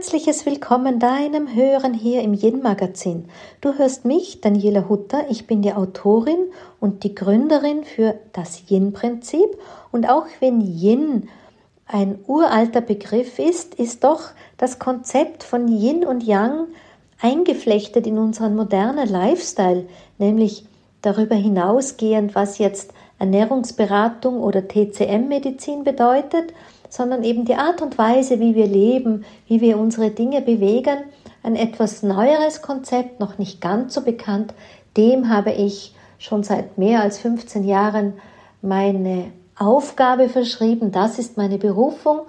herzliches Willkommen deinem Hören hier im Yin Magazin. Du hörst mich, Daniela Hutter. Ich bin die Autorin und die Gründerin für das Yin Prinzip. Und auch wenn Yin ein uralter Begriff ist, ist doch das Konzept von Yin und Yang eingeflechtet in unseren modernen Lifestyle, nämlich darüber hinausgehend, was jetzt Ernährungsberatung oder TCM-Medizin bedeutet, sondern eben die Art und Weise, wie wir leben, wie wir unsere Dinge bewegen, ein etwas neueres Konzept, noch nicht ganz so bekannt, dem habe ich schon seit mehr als 15 Jahren meine Aufgabe verschrieben, das ist meine Berufung,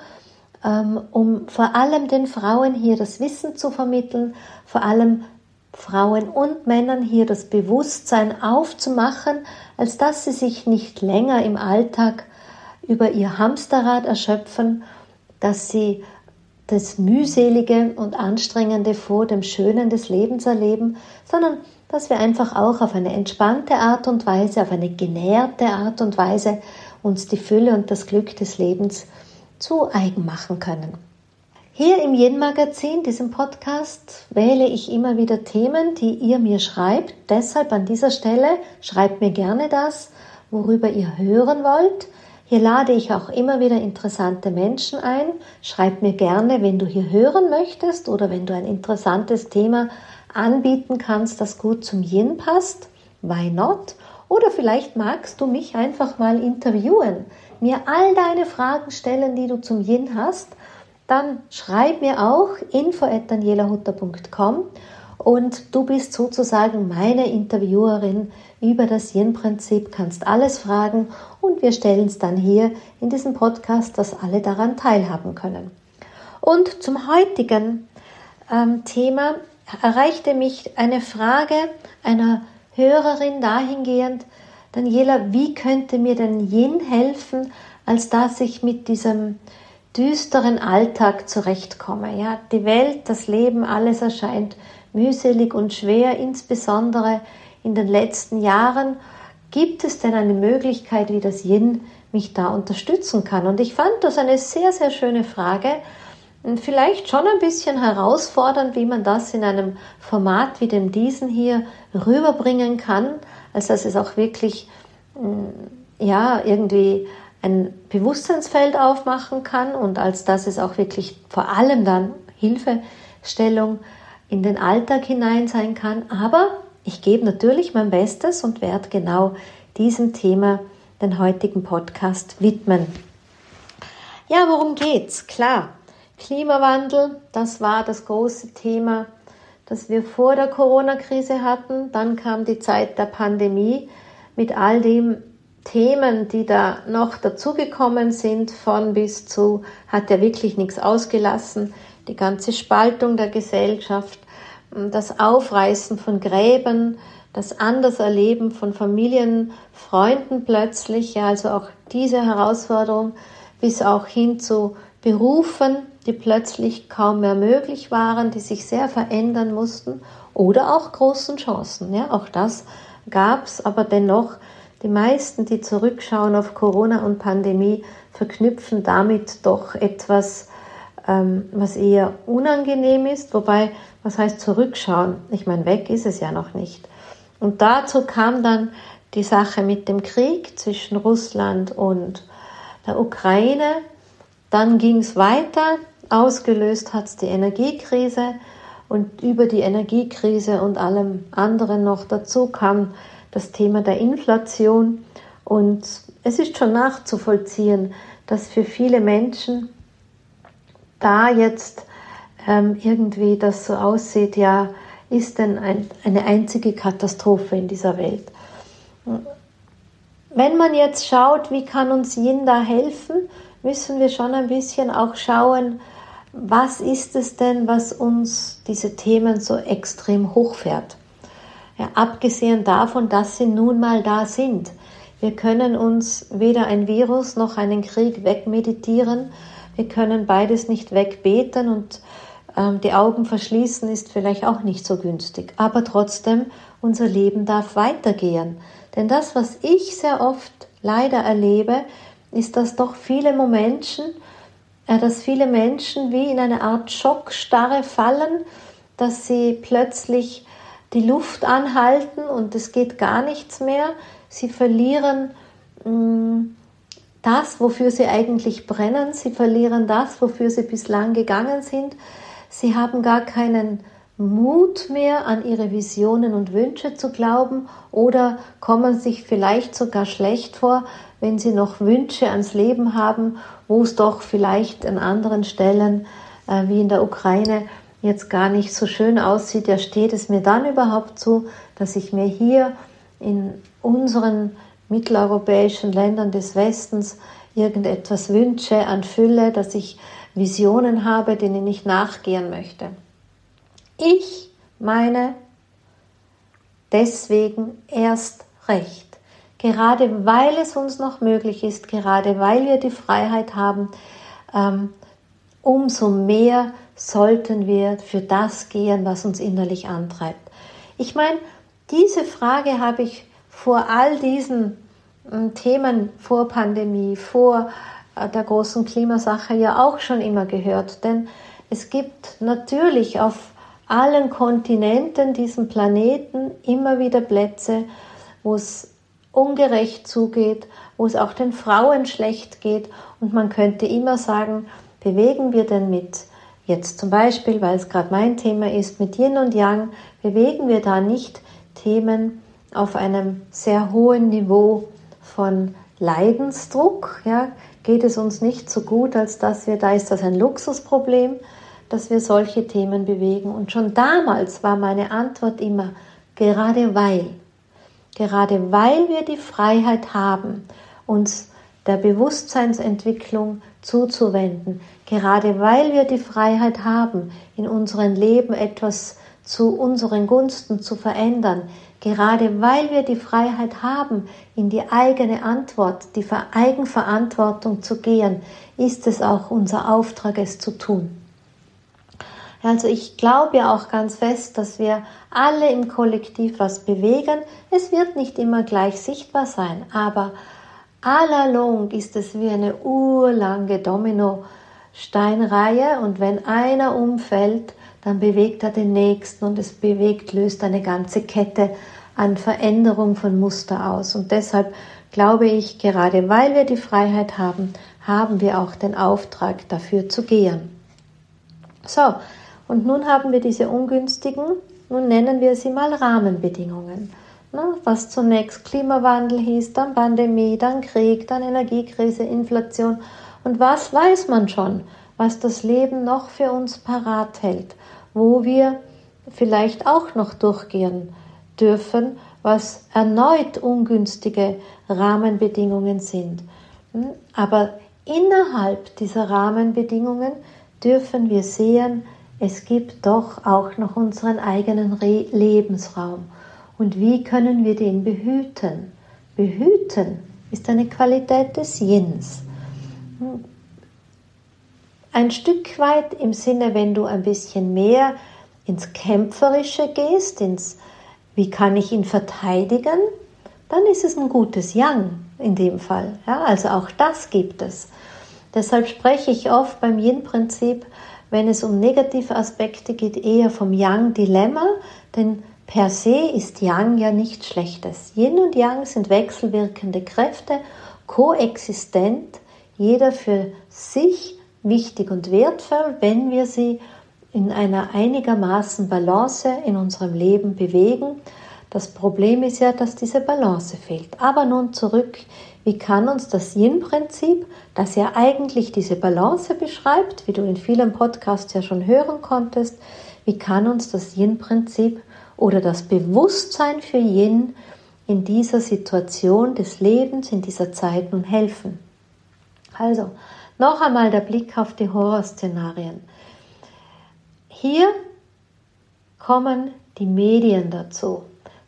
ähm, um vor allem den Frauen hier das Wissen zu vermitteln, vor allem Frauen und Männern hier das Bewusstsein aufzumachen, als dass sie sich nicht länger im Alltag über ihr Hamsterrad erschöpfen, dass sie das mühselige und anstrengende vor dem Schönen des Lebens erleben, sondern dass wir einfach auch auf eine entspannte Art und Weise, auf eine genährte Art und Weise uns die Fülle und das Glück des Lebens zu eigen machen können. Hier im Yen Magazin, diesem Podcast, wähle ich immer wieder Themen, die ihr mir schreibt. Deshalb an dieser Stelle schreibt mir gerne das, worüber ihr hören wollt. Hier lade ich auch immer wieder interessante Menschen ein. Schreib mir gerne, wenn du hier hören möchtest oder wenn du ein interessantes Thema anbieten kannst, das gut zum Yin passt. Why not? Oder vielleicht magst du mich einfach mal interviewen, mir all deine Fragen stellen, die du zum Yin hast. Dann schreib mir auch info@danielahutter.com und du bist sozusagen meine Interviewerin über das Yin-Prinzip, kannst alles fragen und wir stellen es dann hier in diesem Podcast, dass alle daran teilhaben können. Und zum heutigen ähm, Thema erreichte mich eine Frage einer Hörerin dahingehend, Daniela, wie könnte mir denn Yin helfen, als dass ich mit diesem düsteren Alltag zurechtkomme? Ja, die Welt, das Leben, alles erscheint mühselig und schwer, insbesondere in den letzten Jahren. Gibt es denn eine Möglichkeit, wie das Yin mich da unterstützen kann? Und ich fand das eine sehr, sehr schöne Frage. Vielleicht schon ein bisschen herausfordernd, wie man das in einem Format wie dem diesen hier rüberbringen kann, als dass es auch wirklich mm, ja irgendwie ein Bewusstseinsfeld aufmachen kann und als dass es auch wirklich vor allem dann Hilfestellung in den Alltag hinein sein kann. Aber ich gebe natürlich mein Bestes und werde genau diesem Thema den heutigen Podcast widmen. Ja, worum geht's? Klar, Klimawandel, das war das große Thema, das wir vor der Corona-Krise hatten. Dann kam die Zeit der Pandemie mit all den Themen, die da noch dazugekommen sind, von bis zu, hat ja wirklich nichts ausgelassen die ganze Spaltung der Gesellschaft, das Aufreißen von Gräben, das Anderserleben von Familien, Freunden plötzlich, ja, also auch diese Herausforderung bis auch hin zu Berufen, die plötzlich kaum mehr möglich waren, die sich sehr verändern mussten oder auch großen Chancen, ja, auch das gab's, aber dennoch die meisten, die zurückschauen auf Corona und Pandemie, verknüpfen damit doch etwas ähm, was eher unangenehm ist, wobei, was heißt zurückschauen? Ich meine, weg ist es ja noch nicht. Und dazu kam dann die Sache mit dem Krieg zwischen Russland und der Ukraine. Dann ging es weiter, ausgelöst hat es die Energiekrise und über die Energiekrise und allem anderen noch dazu kam das Thema der Inflation. Und es ist schon nachzuvollziehen, dass für viele Menschen da jetzt ähm, irgendwie das so aussieht, ja, ist denn ein, eine einzige Katastrophe in dieser Welt. Wenn man jetzt schaut, wie kann uns Yin da helfen, müssen wir schon ein bisschen auch schauen, was ist es denn, was uns diese Themen so extrem hochfährt. Ja, abgesehen davon, dass sie nun mal da sind. Wir können uns weder ein Virus noch einen Krieg wegmeditieren, wir können beides nicht wegbeten und ähm, die Augen verschließen ist vielleicht auch nicht so günstig. Aber trotzdem, unser Leben darf weitergehen. Denn das, was ich sehr oft leider erlebe, ist, dass doch viele Menschen ja, dass viele Menschen wie in eine Art Schockstarre fallen, dass sie plötzlich die Luft anhalten und es geht gar nichts mehr. Sie verlieren mh, mm, das, wofür sie eigentlich brennen. Sie verlieren das, wofür sie bislang gegangen sind. Sie haben gar keinen Mut mehr an ihre Visionen und Wünsche zu glauben oder kommen sich vielleicht sogar schlecht vor, wenn sie noch Wünsche ans Leben haben, wo es doch vielleicht an anderen Stellen äh, wie in der Ukraine jetzt gar nicht so schön aussieht. Ja, steht es mir dann überhaupt zu, dass ich mir hier in unseren mitteleuropäischen Ländern des Westens irgendetwas wünsche an Fülle, dass ich Visionen habe, denen ich nachgehen möchte. Ich meine deswegen erst recht. Gerade weil es uns noch möglich ist, gerade weil wir die Freiheit haben, ähm, umso mehr sollten wir für das gehen, was uns innerlich antreibt. Ich meine, diese Frage habe ich vor all diesen Themen, vor Pandemie, vor äh, der großen Klimasache ja auch schon immer gehört. Denn es gibt natürlich auf allen Kontinenten diesem Planeten immer wieder Plätze, wo es ungerecht zugeht, wo es auch den Frauen schlecht geht. Und man könnte immer sagen, bewegen wir denn mit, jetzt zum Beispiel, weil es gerade mein Thema ist, mit Yin und Yang, bewegen wir da nicht Themen auf einem sehr hohen Niveau von Leidensdruck? Ja? Geht es uns nicht so gut, als dass wir, da ist das ein Luxusproblem, dass wir solche Themen bewegen. Und schon damals war meine Antwort immer, gerade weil, gerade weil wir die Freiheit haben, uns der Bewusstseinsentwicklung zuzuwenden, gerade weil wir die Freiheit haben, in unserem Leben etwas zu unseren Gunsten zu verändern, gerade weil wir die Freiheit haben, in die eigene Antwort, die Eigenverantwortung zu gehen, ist es auch unser Auftrag, es zu tun. Also ich glaube ja auch ganz fest, dass wir alle im Kollektiv was bewegen. Es wird nicht immer gleich sichtbar sein, aber allalong ist es wie eine urlange Domino-Steinreihe und wenn einer umfällt, dann bewegt er den nächsten und es bewegt, löst eine ganze Kette an Veränderung von Muster aus. Und deshalb glaube ich, gerade weil wir die Freiheit haben, haben wir auch den Auftrag dafür zu gehen. So, und nun haben wir diese ungünstigen, nun nennen wir sie mal Rahmenbedingungen. Was zunächst Klimawandel hieß, dann Pandemie, dann Krieg, dann Energiekrise, Inflation. Und was weiß man schon, was das Leben noch für uns parat hält, wo wir vielleicht auch noch durchgehen dürfen, was erneut ungünstige Rahmenbedingungen sind. Hm? Aber innerhalb dieser Rahmenbedingungen dürfen wir sehen, es gibt doch auch noch unseren eigenen Re Lebensraum. Und wie können wir den behüten? Behüten ist eine Qualität des Yins. Ein Stück weit im Sinne, wenn du ein bisschen mehr ins Kämpferische gehst, ins wie kann ich ihn verteidigen, dann ist es ein gutes Yang in dem Fall. Ja, also auch das gibt es. Deshalb spreche ich oft beim Yin-Prinzip wenn es um negative Aspekte geht, eher vom Yang-Dilemma, denn per se ist Yang ja nichts Schlechtes. Yin und Yang sind wechselwirkende Kräfte, koexistent, jeder für sich wichtig und wertvoll, wenn wir sie in einer einigermaßen Balance in unserem Leben bewegen. Das Problem ist ja, dass diese Balance fehlt. Aber nun zurück wie kann uns das Yin-Prinzip, das ja eigentlich diese Balance beschreibt, wie du in vielen Podcasts ja schon hören konntest, wie kann uns das Yin-Prinzip oder das Bewusstsein für Yin in dieser Situation des Lebens, in dieser Zeit nun helfen? Also, noch einmal der Blick auf die Horrorszenarien. Hier kommen die Medien dazu.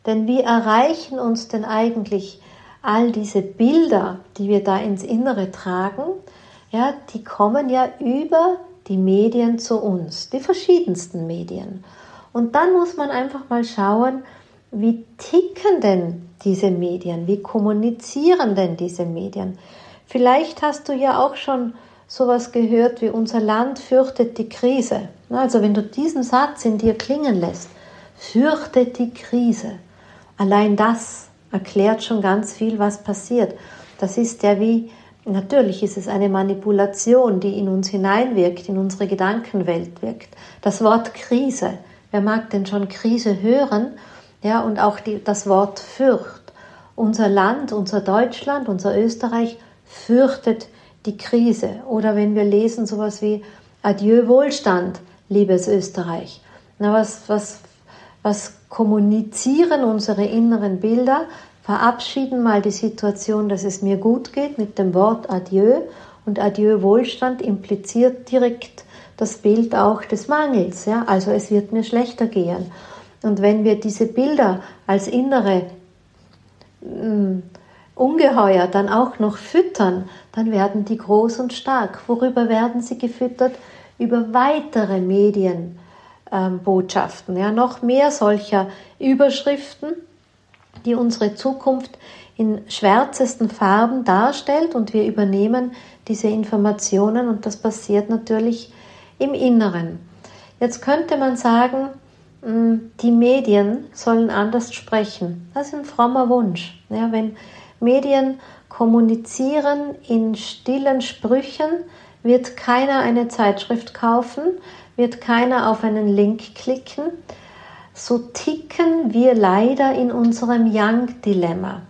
Denn wie erreichen uns denn eigentlich all diese Bilder, die wir da ins Innere tragen, ja, die kommen ja über die Medien zu uns, die verschiedensten Medien. Und dann muss man einfach mal schauen, wie ticken denn diese Medien, wie kommunizieren denn diese Medien. Vielleicht hast du ja auch schon sowas gehört wie unser Land fürchtet die Krise. Also wenn du diesen Satz in dir klingen lässt, fürchtet die Krise, allein das erklärt schon ganz viel, was passiert. Das ist ja wie, natürlich ist es eine Manipulation, die in uns hineinwirkt, in unsere Gedankenwelt wirkt. Das Wort Krise, wer mag denn schon Krise hören? Ja, und auch die, das Wort Fürcht. Unser Land, unser Deutschland, unser Österreich fürchtet die Krise. Oder wenn wir lesen sowas wie Adieu Wohlstand, liebes Österreich. Na, was, was, was kommunizieren unsere inneren Bilder? Verabschieden mal die Situation, dass es mir gut geht mit dem Wort Adieu. Und Adieu Wohlstand impliziert direkt das Bild auch des Mangels. Ja? Also es wird mir schlechter gehen. Und wenn wir diese Bilder als innere mh, mm, Ungeheuer dann auch noch füttern, dann werden die groß und stark. Worüber werden sie gefüttert? Über weitere Medienbotschaften. Ähm, ja, noch mehr solcher Überschriften, die unsere Zukunft in schwärzesten Farben darstellt und wir übernehmen diese Informationen und das passiert natürlich im Inneren. Jetzt könnte man sagen, hm, die Medien sollen anders sprechen. Das ist ein frommer Wunsch. Ja, wenn Medien kommunizieren in stillen Sprüchen, wird keiner eine Zeitschrift kaufen, wird keiner auf einen Link klicken. So ticken wir leider in unserem Young-Dilemma.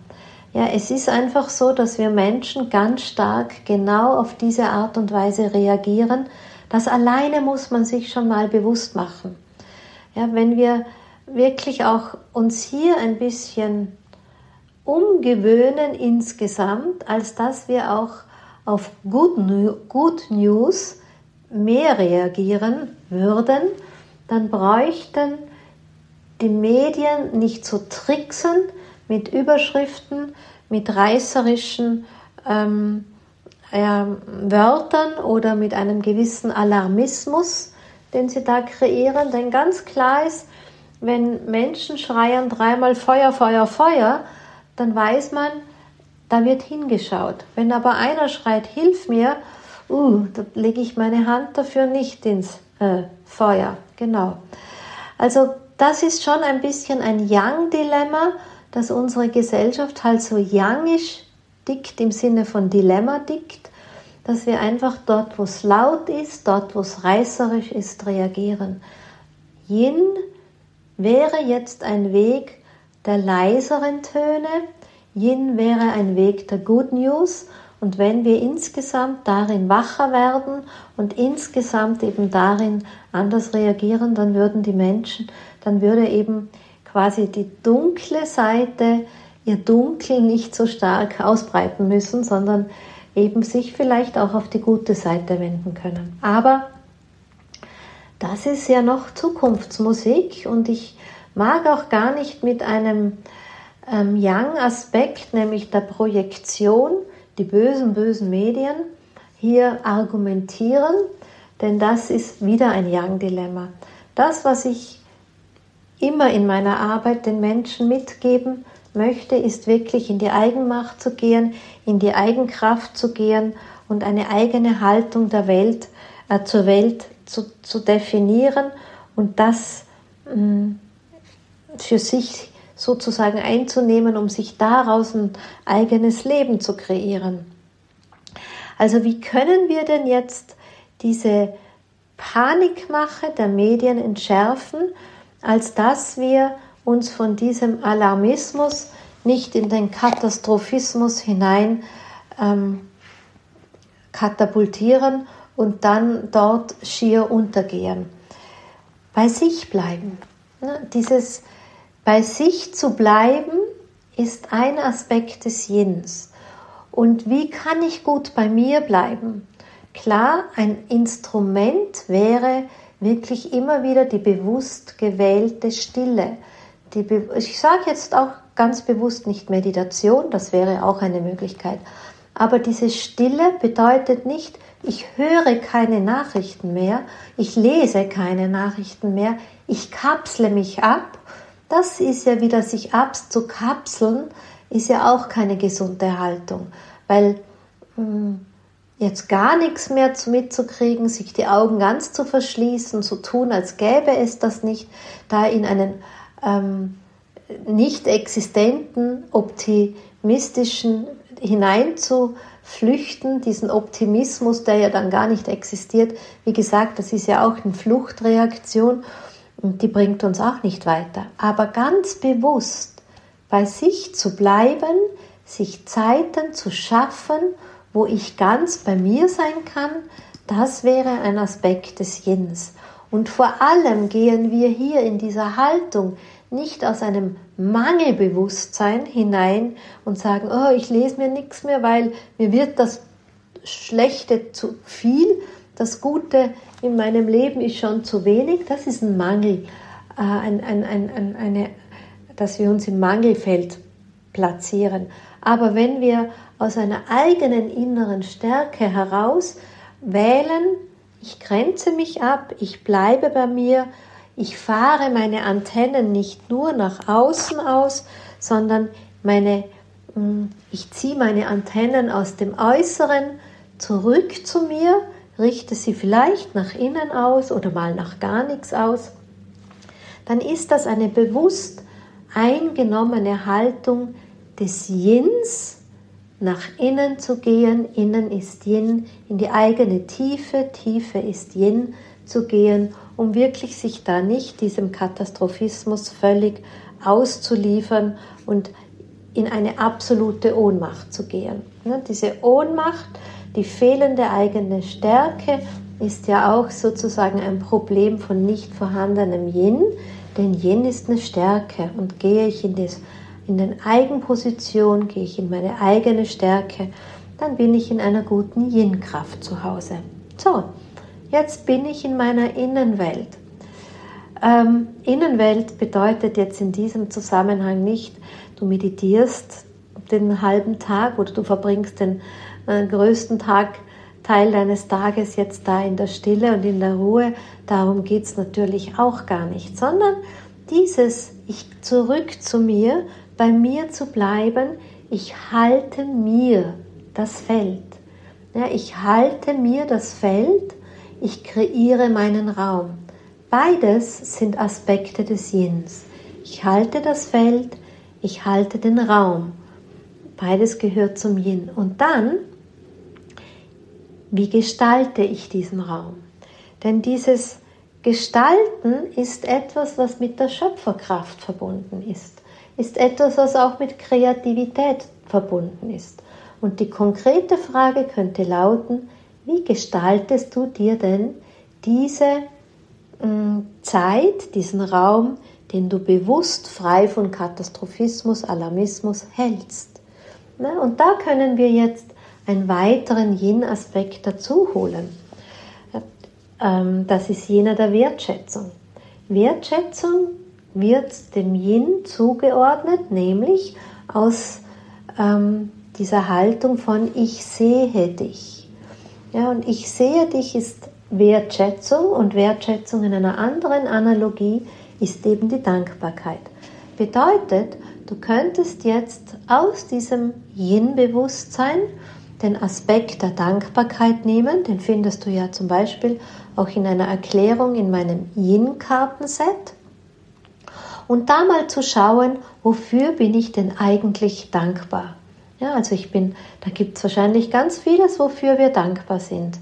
Ja, es ist einfach so, dass wir Menschen ganz stark genau auf diese Art und Weise reagieren. Das alleine muss man sich schon mal bewusst machen. Ja, wenn wir wirklich auch uns hier ein bisschen umgewöhnen insgesamt, als dass wir auch auf Good, News mehr reagieren würden, dann bräuchten die Medien nicht zu tricksen mit Überschriften, mit reißerischen ähm, äh, Wörtern oder mit einem gewissen Alarmismus, den sie da kreieren. Denn ganz klar ist, wenn Menschen schreien dreimal Feuer, Feuer, Feuer, dann weiß man, da wird hingeschaut. Wenn aber einer schreit, hilf mir, uh, da lege ich meine Hand dafür nicht ins äh, Feuer. Genau. Also das ist schon ein bisschen ein Young-Dilemma, dass unsere Gesellschaft halt so youngisch dickt im Sinne von Dilemma dickt, dass wir einfach dort, wo es laut ist, dort, wo es reißerisch ist, reagieren. Yin wäre jetzt ein Weg, der leiseren Töne. Yin wäre ein Weg der Good News. Und wenn wir insgesamt darin wacher werden und insgesamt eben darin anders reagieren, dann würden die Menschen, dann würde eben quasi die dunkle Seite ihr Dunkel nicht so stark ausbreiten müssen, sondern eben sich vielleicht auch auf die gute Seite wenden können. Aber das ist ja noch Zukunftsmusik und ich mag auch gar nicht mit einem ähm, Yang-Aspekt, nämlich der Projektion, die bösen, bösen Medien, hier argumentieren, denn das ist wieder ein Yang-Dilemma. Das, was ich immer in meiner Arbeit den Menschen mitgeben möchte, ist wirklich in die Eigenmacht zu gehen, in die Eigenkraft zu gehen und eine eigene Haltung der Welt äh, zur Welt zu, zu definieren und das mh, mm, für sich sozusagen einzunehmen, um sich daraus ein eigenes Leben zu kreieren. Also wie können wir denn jetzt diese Panikmache der Medien entschärfen, als dass wir uns von diesem Alarmismus nicht in den Katastrophismus hinein ähm, katapultieren und dann dort schier untergehen. Bei sich bleiben. Ne? Dieses bei sich zu bleiben ist ein Aspekt des Yins. Und wie kann ich gut bei mir bleiben? Klar, ein Instrument wäre wirklich immer wieder die bewusst gewählte Stille. Die ich sage jetzt auch ganz bewusst nicht Meditation, das wäre auch eine Möglichkeit. Aber diese Stille bedeutet nicht, ich höre keine Nachrichten mehr, ich lese keine Nachrichten mehr, ich kapsle mich ab das ist ja wieder sich abzukapseln, ist ja auch keine gesunde Haltung, weil hm, jetzt gar nichts mehr mitzukriegen, sich die Augen ganz zu verschließen, zu tun, als gäbe es das nicht, da in einen ähm, nicht existenten, optimistischen hineinzuflüchten, diesen Optimismus, der ja dann gar nicht existiert. Wie gesagt, das ist ja auch eine Fluchtreaktion und die bringt uns auch nicht weiter. Aber ganz bewusst bei sich zu bleiben, sich Zeiten zu schaffen, wo ich ganz bei mir sein kann, das wäre ein Aspekt des Yins. Und vor allem gehen wir hier in dieser Haltung nicht aus einem Mangelbewusstsein hinein und sagen, oh, ich lese mir nichts mehr, weil mir wird das Schlechte zu viel, das Gute in meinem Leben ist schon zu wenig. Das ist ein Mangel, äh, ein, ein, ein, eine, dass wir uns im Mangelfeld platzieren. Aber wenn wir aus einer eigenen inneren Stärke heraus wählen, ich grenze mich ab, ich bleibe bei mir, ich fahre meine Antennen nicht nur nach außen aus, sondern meine, mm, ich ziehe meine Antennen aus dem Äußeren zurück zu mir, richte sie vielleicht nach innen aus oder mal nach gar nichts aus, dann ist das eine bewusst eingenommene Haltung des Yins, nach innen zu gehen. Innen ist Yin, in die eigene Tiefe, Tiefe ist Yin zu gehen, um wirklich sich da nicht diesem Katastrophismus völlig auszuliefern und in eine absolute Ohnmacht zu gehen. Ne, diese Ohnmacht, die fehlende eigene Stärke ist ja auch sozusagen ein Problem von nicht vorhandenem Yin, denn Yin ist eine Stärke und gehe ich in, das, in den Eigenposition, gehe ich in meine eigene Stärke, dann bin ich in einer guten Yin-Kraft zu Hause. So, Jetzt bin ich in meiner Innenwelt. Ähm, Innenwelt bedeutet jetzt in diesem Zusammenhang nicht, du meditierst den halben Tag oder du verbringst den äh, größten Tag, Teil deines Tages jetzt da in der Stille und in der Ruhe. Darum geht es natürlich auch gar nicht, sondern dieses, ich zurück zu mir, bei mir zu bleiben, ich halte mir das Feld. Ja, ich halte mir das Feld ich kreiere meinen Raum. Beides sind Aspekte des Yins. Ich halte das Feld, ich halte den Raum. Beides gehört zum Yin. Und dann, wie gestalte ich diesen Raum? Denn dieses Gestalten ist etwas, was mit der Schöpferkraft verbunden ist, ist etwas, was auch mit Kreativität verbunden ist. Und die konkrete Frage könnte lauten, wie gestaltest du dir denn diese mm, Zeit, diesen Raum, den du bewusst frei von Katastrophismus, Alarmismus hältst? Und da können wir jetzt einen weiteren Yin-Aspekt dazu holen. Ähm, das ist jener der Wertschätzung. Wertschätzung wird dem Yin zugeordnet, nämlich aus ähm, dieser Haltung von ich sehe dich. Ja, und ich sehe dich ist Wertschätzung und Wertschätzung in einer anderen Analogie ist eben die Dankbarkeit. Bedeutet, du könntest jetzt aus diesem Yin-Bewusstsein den Aspekt der Dankbarkeit nehmen, den findest du ja zum Beispiel auch in einer Erklärung in meinem Yin-Kartenset. Und da mal zu schauen, wofür bin ich denn eigentlich dankbar? Ja, also ich bin, da gibt es wahrscheinlich ganz vieles, wofür wir dankbar sind.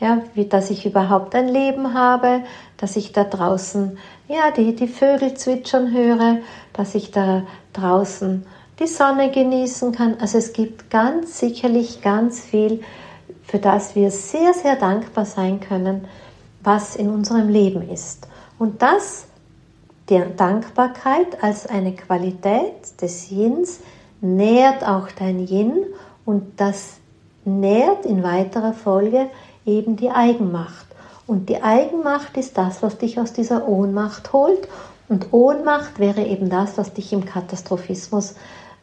Ja, wie, dass ich überhaupt ein Leben habe, dass ich da draußen ja, die, die Vögel zwitschern höre, dass ich da draußen die Sonne genießen kann. Also es gibt ganz sicherlich ganz viel, für das wir sehr, sehr dankbar sein können, was in unserem Leben ist. Und das, die Dankbarkeit als eine Qualität des Yins, nährt auch dein Yin und das nährt in weiterer Folge eben die Eigenmacht. Und die Eigenmacht ist das, was dich aus dieser Ohnmacht holt. Und Ohnmacht wäre eben das, was dich im Katastrophismus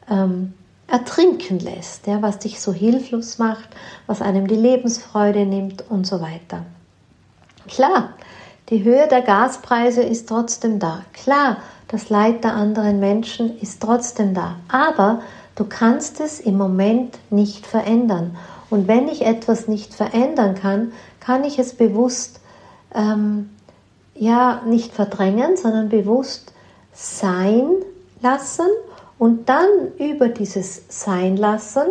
ähm, ertrinken lässt, ja, was dich so hilflos macht, was einem die Lebensfreude nimmt und so weiter. Klar, die Höhe der Gaspreise ist trotzdem da. Klar, das Leid der anderen Menschen ist trotzdem da. Aber du kannst es im Moment nicht verändern. Und wenn ich etwas nicht verändern kann, kann ich es bewusst ähm, ja nicht verdrängen, sondern bewusst sein lassen und dann über dieses Sein lassen,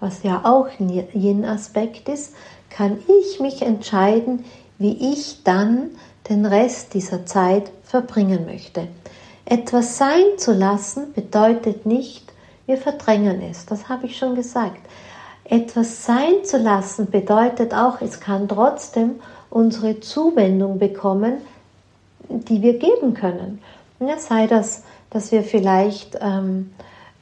was ja auch ein Yin-Aspekt ist, kann ich mich entscheiden, wie ich dann den Rest dieser Zeit verbringen möchte. Etwas sein zu lassen bedeutet nicht, wir verdrängen es, das habe ich schon gesagt. Etwas sein zu lassen bedeutet auch, es kann trotzdem unsere Zuwendung bekommen, die wir geben können. Ja, sei das, dass wir vielleicht ähm,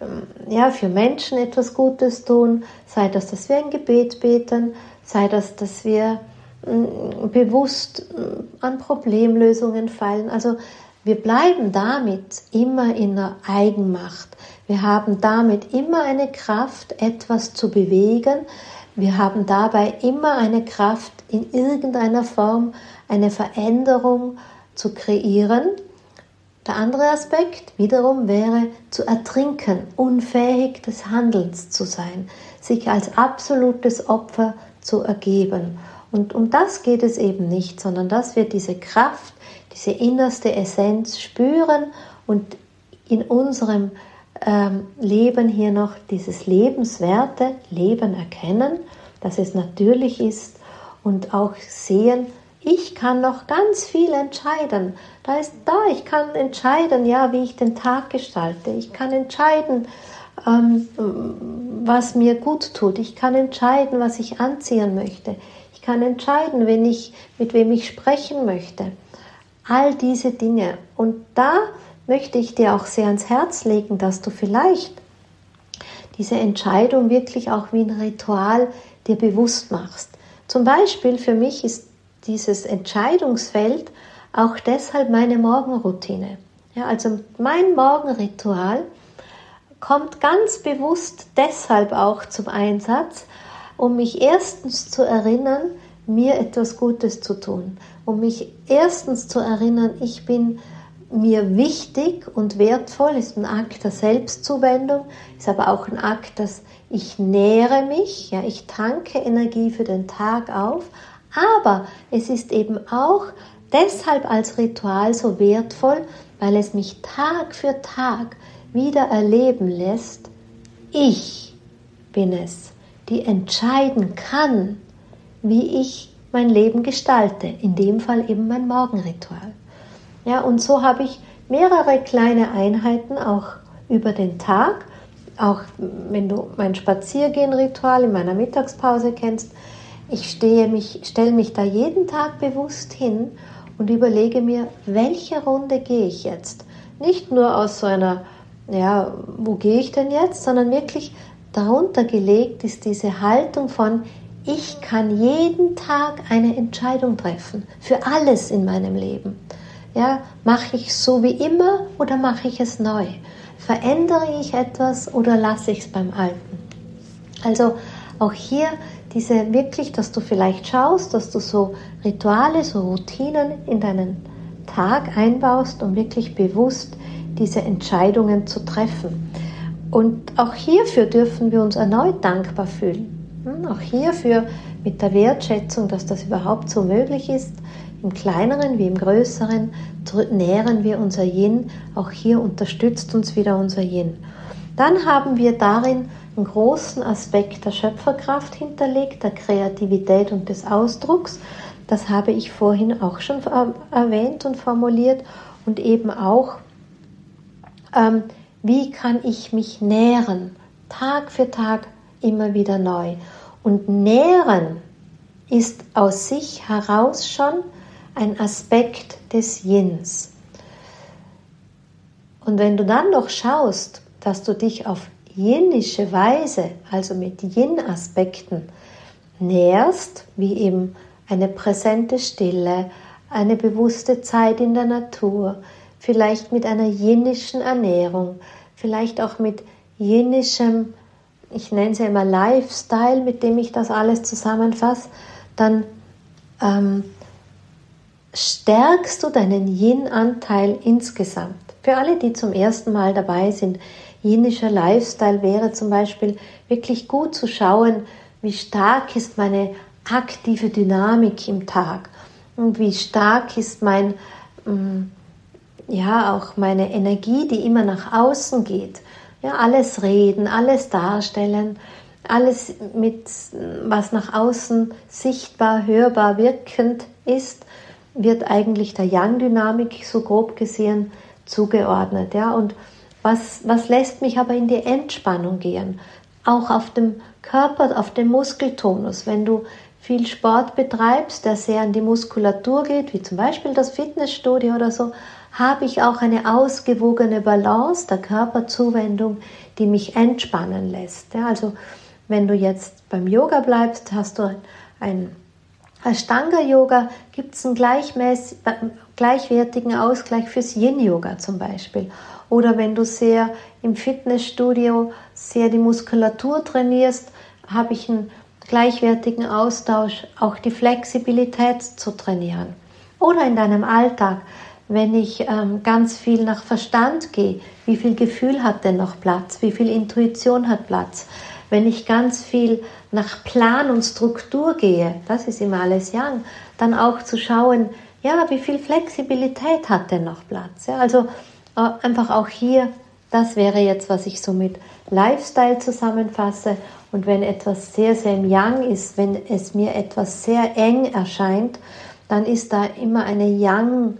ähm, ja, für Menschen etwas Gutes tun, sei das, dass wir ein Gebet beten, sei das, dass wir äh, bewusst äh, an Problemlösungen fallen. Also wir bleiben damit immer in der Eigenmacht. Wir haben damit immer eine Kraft, etwas zu bewegen. Wir haben dabei immer eine Kraft, in irgendeiner Form eine Veränderung zu kreieren. Der andere Aspekt wiederum wäre zu ertrinken, unfähig des Handelns zu sein, sich als absolutes Opfer zu ergeben. Und um das geht es eben nicht, sondern dass wir diese Kraft, diese innerste Essenz spüren und in unserem ähm, Leben hier noch dieses lebenswerte Leben erkennen, dass es natürlich ist und auch sehen, ich kann noch ganz viel entscheiden. Da ist da, ich kann entscheiden, ja, wie ich den Tag gestalte. Ich kann entscheiden, ähm, was mir gut tut. Ich kann entscheiden, was ich anziehen möchte. Ich kann entscheiden, wenn ich, mit wem ich sprechen möchte. All diese Dinge. Und da möchte ich dir auch sehr ans Herz legen, dass du vielleicht diese Entscheidung wirklich auch wie ein Ritual dir bewusst machst. Zum Beispiel für mich ist dieses Entscheidungsfeld auch deshalb meine Morgenroutine. Ja, also mein Morgenritual kommt ganz bewusst deshalb auch zum Einsatz, um mich erstens zu erinnern, mir etwas Gutes zu tun, um mich erstens zu erinnern, ich bin mir wichtig und wertvoll, ist ein Akt der Selbstzuwendung, ist aber auch ein Akt, dass ich nähere mich, ja, ich tanke Energie für den Tag auf, aber es ist eben auch deshalb als Ritual so wertvoll, weil es mich Tag für Tag wieder erleben lässt, ich bin es, die entscheiden kann, wie ich mein Leben gestalte, in dem Fall eben mein Morgenritual. Ja, und so habe ich mehrere kleine Einheiten auch über den Tag, auch wenn du mein Spaziergehen-Ritual in meiner Mittagspause kennst, ich stehe mich, stelle mich da jeden Tag bewusst hin und überlege mir, welche Runde gehe ich jetzt? Nicht nur aus so einer, ja, wo gehe ich denn jetzt, sondern wirklich darunter gelegt ist diese Haltung von, ich kann jeden Tag eine Entscheidung treffen für alles in meinem Leben. Ja, mache ich so wie immer oder mache ich es neu? Verändere ich etwas oder lasse ich es beim Alten? Also auch hier diese wirklich, dass du vielleicht schaust, dass du so Rituale, so Routinen in deinen Tag einbaust, um wirklich bewusst diese Entscheidungen zu treffen. Und auch hierfür dürfen wir uns erneut dankbar fühlen. Hm, auch hierfür mit der Wertschätzung, dass das überhaupt so möglich ist. Im kleineren wie im größeren nähren wir unser Yin. Auch hier unterstützt uns wieder unser Yin. Dann haben wir darin einen großen Aspekt der Schöpferkraft hinterlegt, der Kreativität und des Ausdrucks. Das habe ich vorhin auch schon erwähnt und formuliert. Und eben auch, ähm, wie kann ich mich nähren, Tag für Tag immer wieder neu. Und nähren ist aus sich heraus schon ein Aspekt des Yins. Und wenn du dann noch schaust, dass du dich auf jinische Weise, also mit Yin-Aspekten, nährst, wie eben eine präsente Stille, eine bewusste Zeit in der Natur, vielleicht mit einer jinnischen Ernährung, vielleicht auch mit jinnischem, ich nenne es ja immer Lifestyle, mit dem ich das alles zusammenfasse, dann ähm, stärkst du deinen Yin-Anteil insgesamt. Für alle, die zum ersten Mal dabei sind, jenischer Lifestyle wäre zum Beispiel wirklich gut zu schauen, wie stark ist meine aktive Dynamik im Tag und wie stark ist mein, mm, ja, auch meine Energie, die immer nach außen geht. Ja, alles reden, alles darstellen, alles mit, was nach außen sichtbar, hörbar, wirkend ist, wird eigentlich der Yang-Dynamik so grob gesehen zugeordnet. Ja? Und was, was lässt mich aber in die Entspannung gehen? Auch auf dem Körper, auf dem Muskeltonus. Wenn du viel Sport betreibst, der sehr an die Muskulatur geht, wie zum Beispiel das Fitnessstudio oder so, habe ich auch eine ausgewogene Balance der Körperzuwendung, die mich entspannen lässt. Ja, also wenn du jetzt beim Yoga bleibst, hast du ein, Ashtanga-Yoga, gibt es einen gleichwertigen Ausgleich fürs Yin-Yoga zum Beispiel. Oder wenn du sehr im Fitnessstudio sehr die Muskulatur trainierst, habe ich einen gleichwertigen Austausch, auch die Flexibilität zu trainieren. Oder in deinem Alltag, wenn ich ähm, ganz viel nach Verstand gehe, wie viel Gefühl hat denn noch Platz, wie viel Intuition hat Platz, wenn ich ganz viel nach Plan und Struktur gehe, das ist immer alles Yang, dann auch zu schauen, ja, wie viel Flexibilität hat denn noch Platz. Ja, also einfach auch hier, das wäre jetzt, was ich so mit Lifestyle zusammenfasse. Und wenn etwas sehr, sehr im Yang ist, wenn es mir etwas sehr eng erscheint, dann ist da immer eine Yang-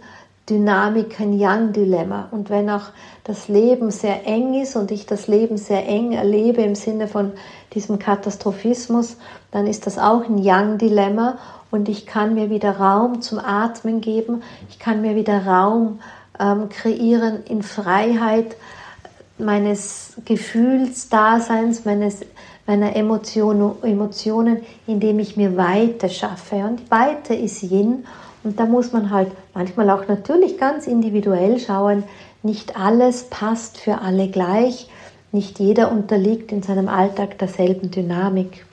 Dynamik, ein Yang-Dilemma. Und wenn auch das Leben sehr eng ist und ich das Leben sehr eng erlebe im Sinne von diesem Katastrophismus, dann ist das auch ein Yang-Dilemma und ich kann mir wieder Raum zum Atmen geben, ich kann mir wieder Raum ähm, kreieren in Freiheit meines Gefühlsdaseins, meines, meiner Emotion, Emotionen, indem ich mir Weite schaffe. Und Weite ist Yin und da muss man halt manchmal auch natürlich ganz individuell schauen. Nicht alles passt für alle gleich. Nicht jeder unterliegt in seinem Alltag derselben Dynamik.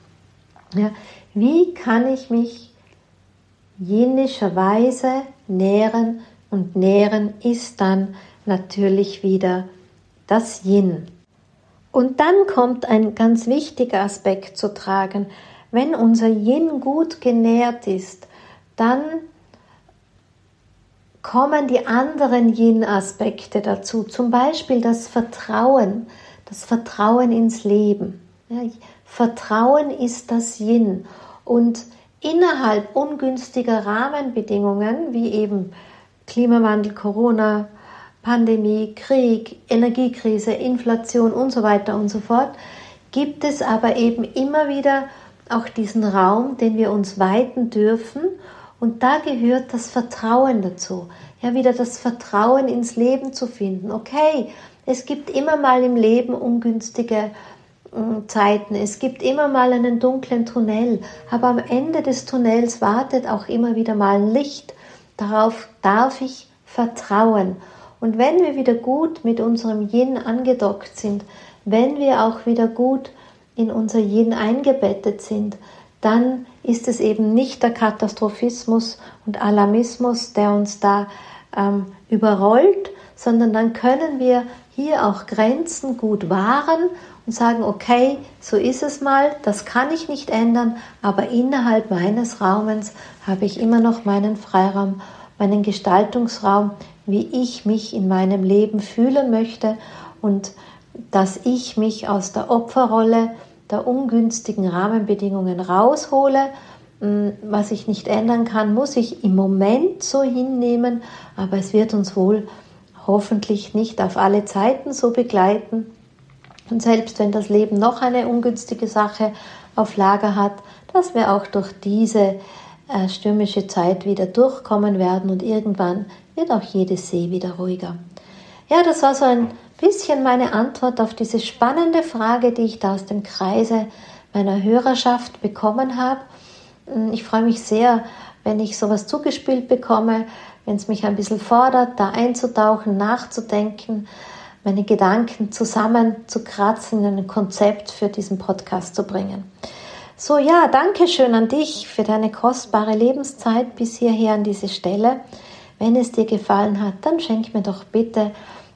Ja, wie kann ich mich jenischerweise nähren? Und nähren ist dann natürlich wieder das Yin. Und dann kommt ein ganz wichtiger Aspekt zu tragen. Wenn unser Yin gut genährt ist, dann kommen die anderen Yin-Aspekte dazu, zum Beispiel das Vertrauen, das Vertrauen ins Leben. Ja, Vertrauen ist das Yin und innerhalb ungünstiger Rahmenbedingungen wie eben Klimawandel, Corona, Pandemie, Krieg, Energiekrise, Inflation und so weiter und so fort, gibt es aber eben immer wieder auch diesen Raum, den wir uns weiten dürfen und da gehört das Vertrauen dazu. Ja, wieder das Vertrauen ins Leben zu finden. Okay, es gibt immer mal im Leben ungünstige mm, Zeiten. Es gibt immer mal einen dunklen Tunnel. Aber am Ende des Tunnels wartet auch immer wieder mal ein Licht. Darauf darf ich vertrauen. Und wenn wir wieder gut mit unserem Yin angedockt sind, wenn wir auch wieder gut in unser Yin eingebettet sind, dann ist es eben nicht der Katastrophismus und Alarmismus, der uns da ähm, überrollt, sondern dann können wir hier auch Grenzen gut wahren und sagen, okay, so ist es mal, das kann ich nicht ändern, aber innerhalb meines Raumens habe ich immer noch meinen Freiraum, meinen Gestaltungsraum, wie ich mich in meinem Leben fühlen möchte und dass ich mich aus der Opferrolle der ungünstigen Rahmenbedingungen raushole. Mm, was ich nicht ändern kann, muss ich im Moment so hinnehmen, aber es wird uns wohl hoffentlich nicht auf alle Zeiten so begleiten. Und selbst wenn das Leben noch eine ungünstige Sache auf Lager hat, dass wir auch durch diese äh, stürmische Zeit wieder durchkommen werden und irgendwann wird auch jede See wieder ruhiger. Ja, das war so ein bisschen meine Antwort auf diese spannende Frage, die ich da aus dem Kreise meiner Hörerschaft bekommen habe. Hm, ich freue mich sehr, wenn ich sowas zugespielt bekomme, wenn es mich ein bisschen fordert, da einzutauchen, nachzudenken, meine Gedanken zusammenzukratzen, in ein Konzept für diesen Podcast zu bringen. So, ja, danke schön an dich für deine kostbare Lebenszeit bis hierher an diese Stelle. Wenn es dir gefallen hat, dann schenk mir doch bitte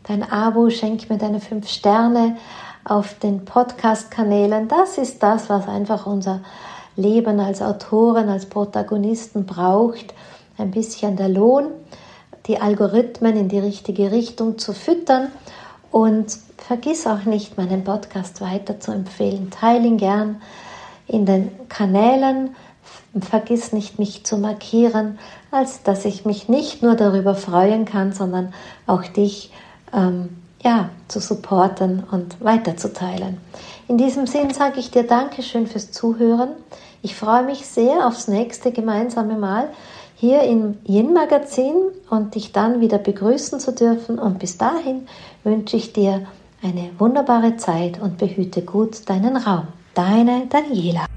dein Abo, schenk mir deine fünf Sterne auf den Podcast-Kanälen. Das ist das, was einfach unser Leben als Autoren, als Protagonisten braucht. Ein bisschen der Lohn, die Algorithmen in die richtige Richtung zu füttern und vergiss auch nicht, meinen Podcast weiter zu empfehlen. Teile ihn gern in den Kanälen. Vergiss nicht, mich zu markieren, als dass ich mich nicht nur darüber freuen kann, sondern auch dich ähm, ja, zu supporten und weiterzuteilen. In diesem Sinn sage ich dir Dankeschön fürs Zuhören. Ich freue mich sehr aufs nächste gemeinsame Mal hier im Yin Magazin und dich dann wieder begrüßen zu dürfen. Und bis dahin wünsche ich dir eine wunderbare Zeit und behüte gut deinen Raum. Deine Daniela.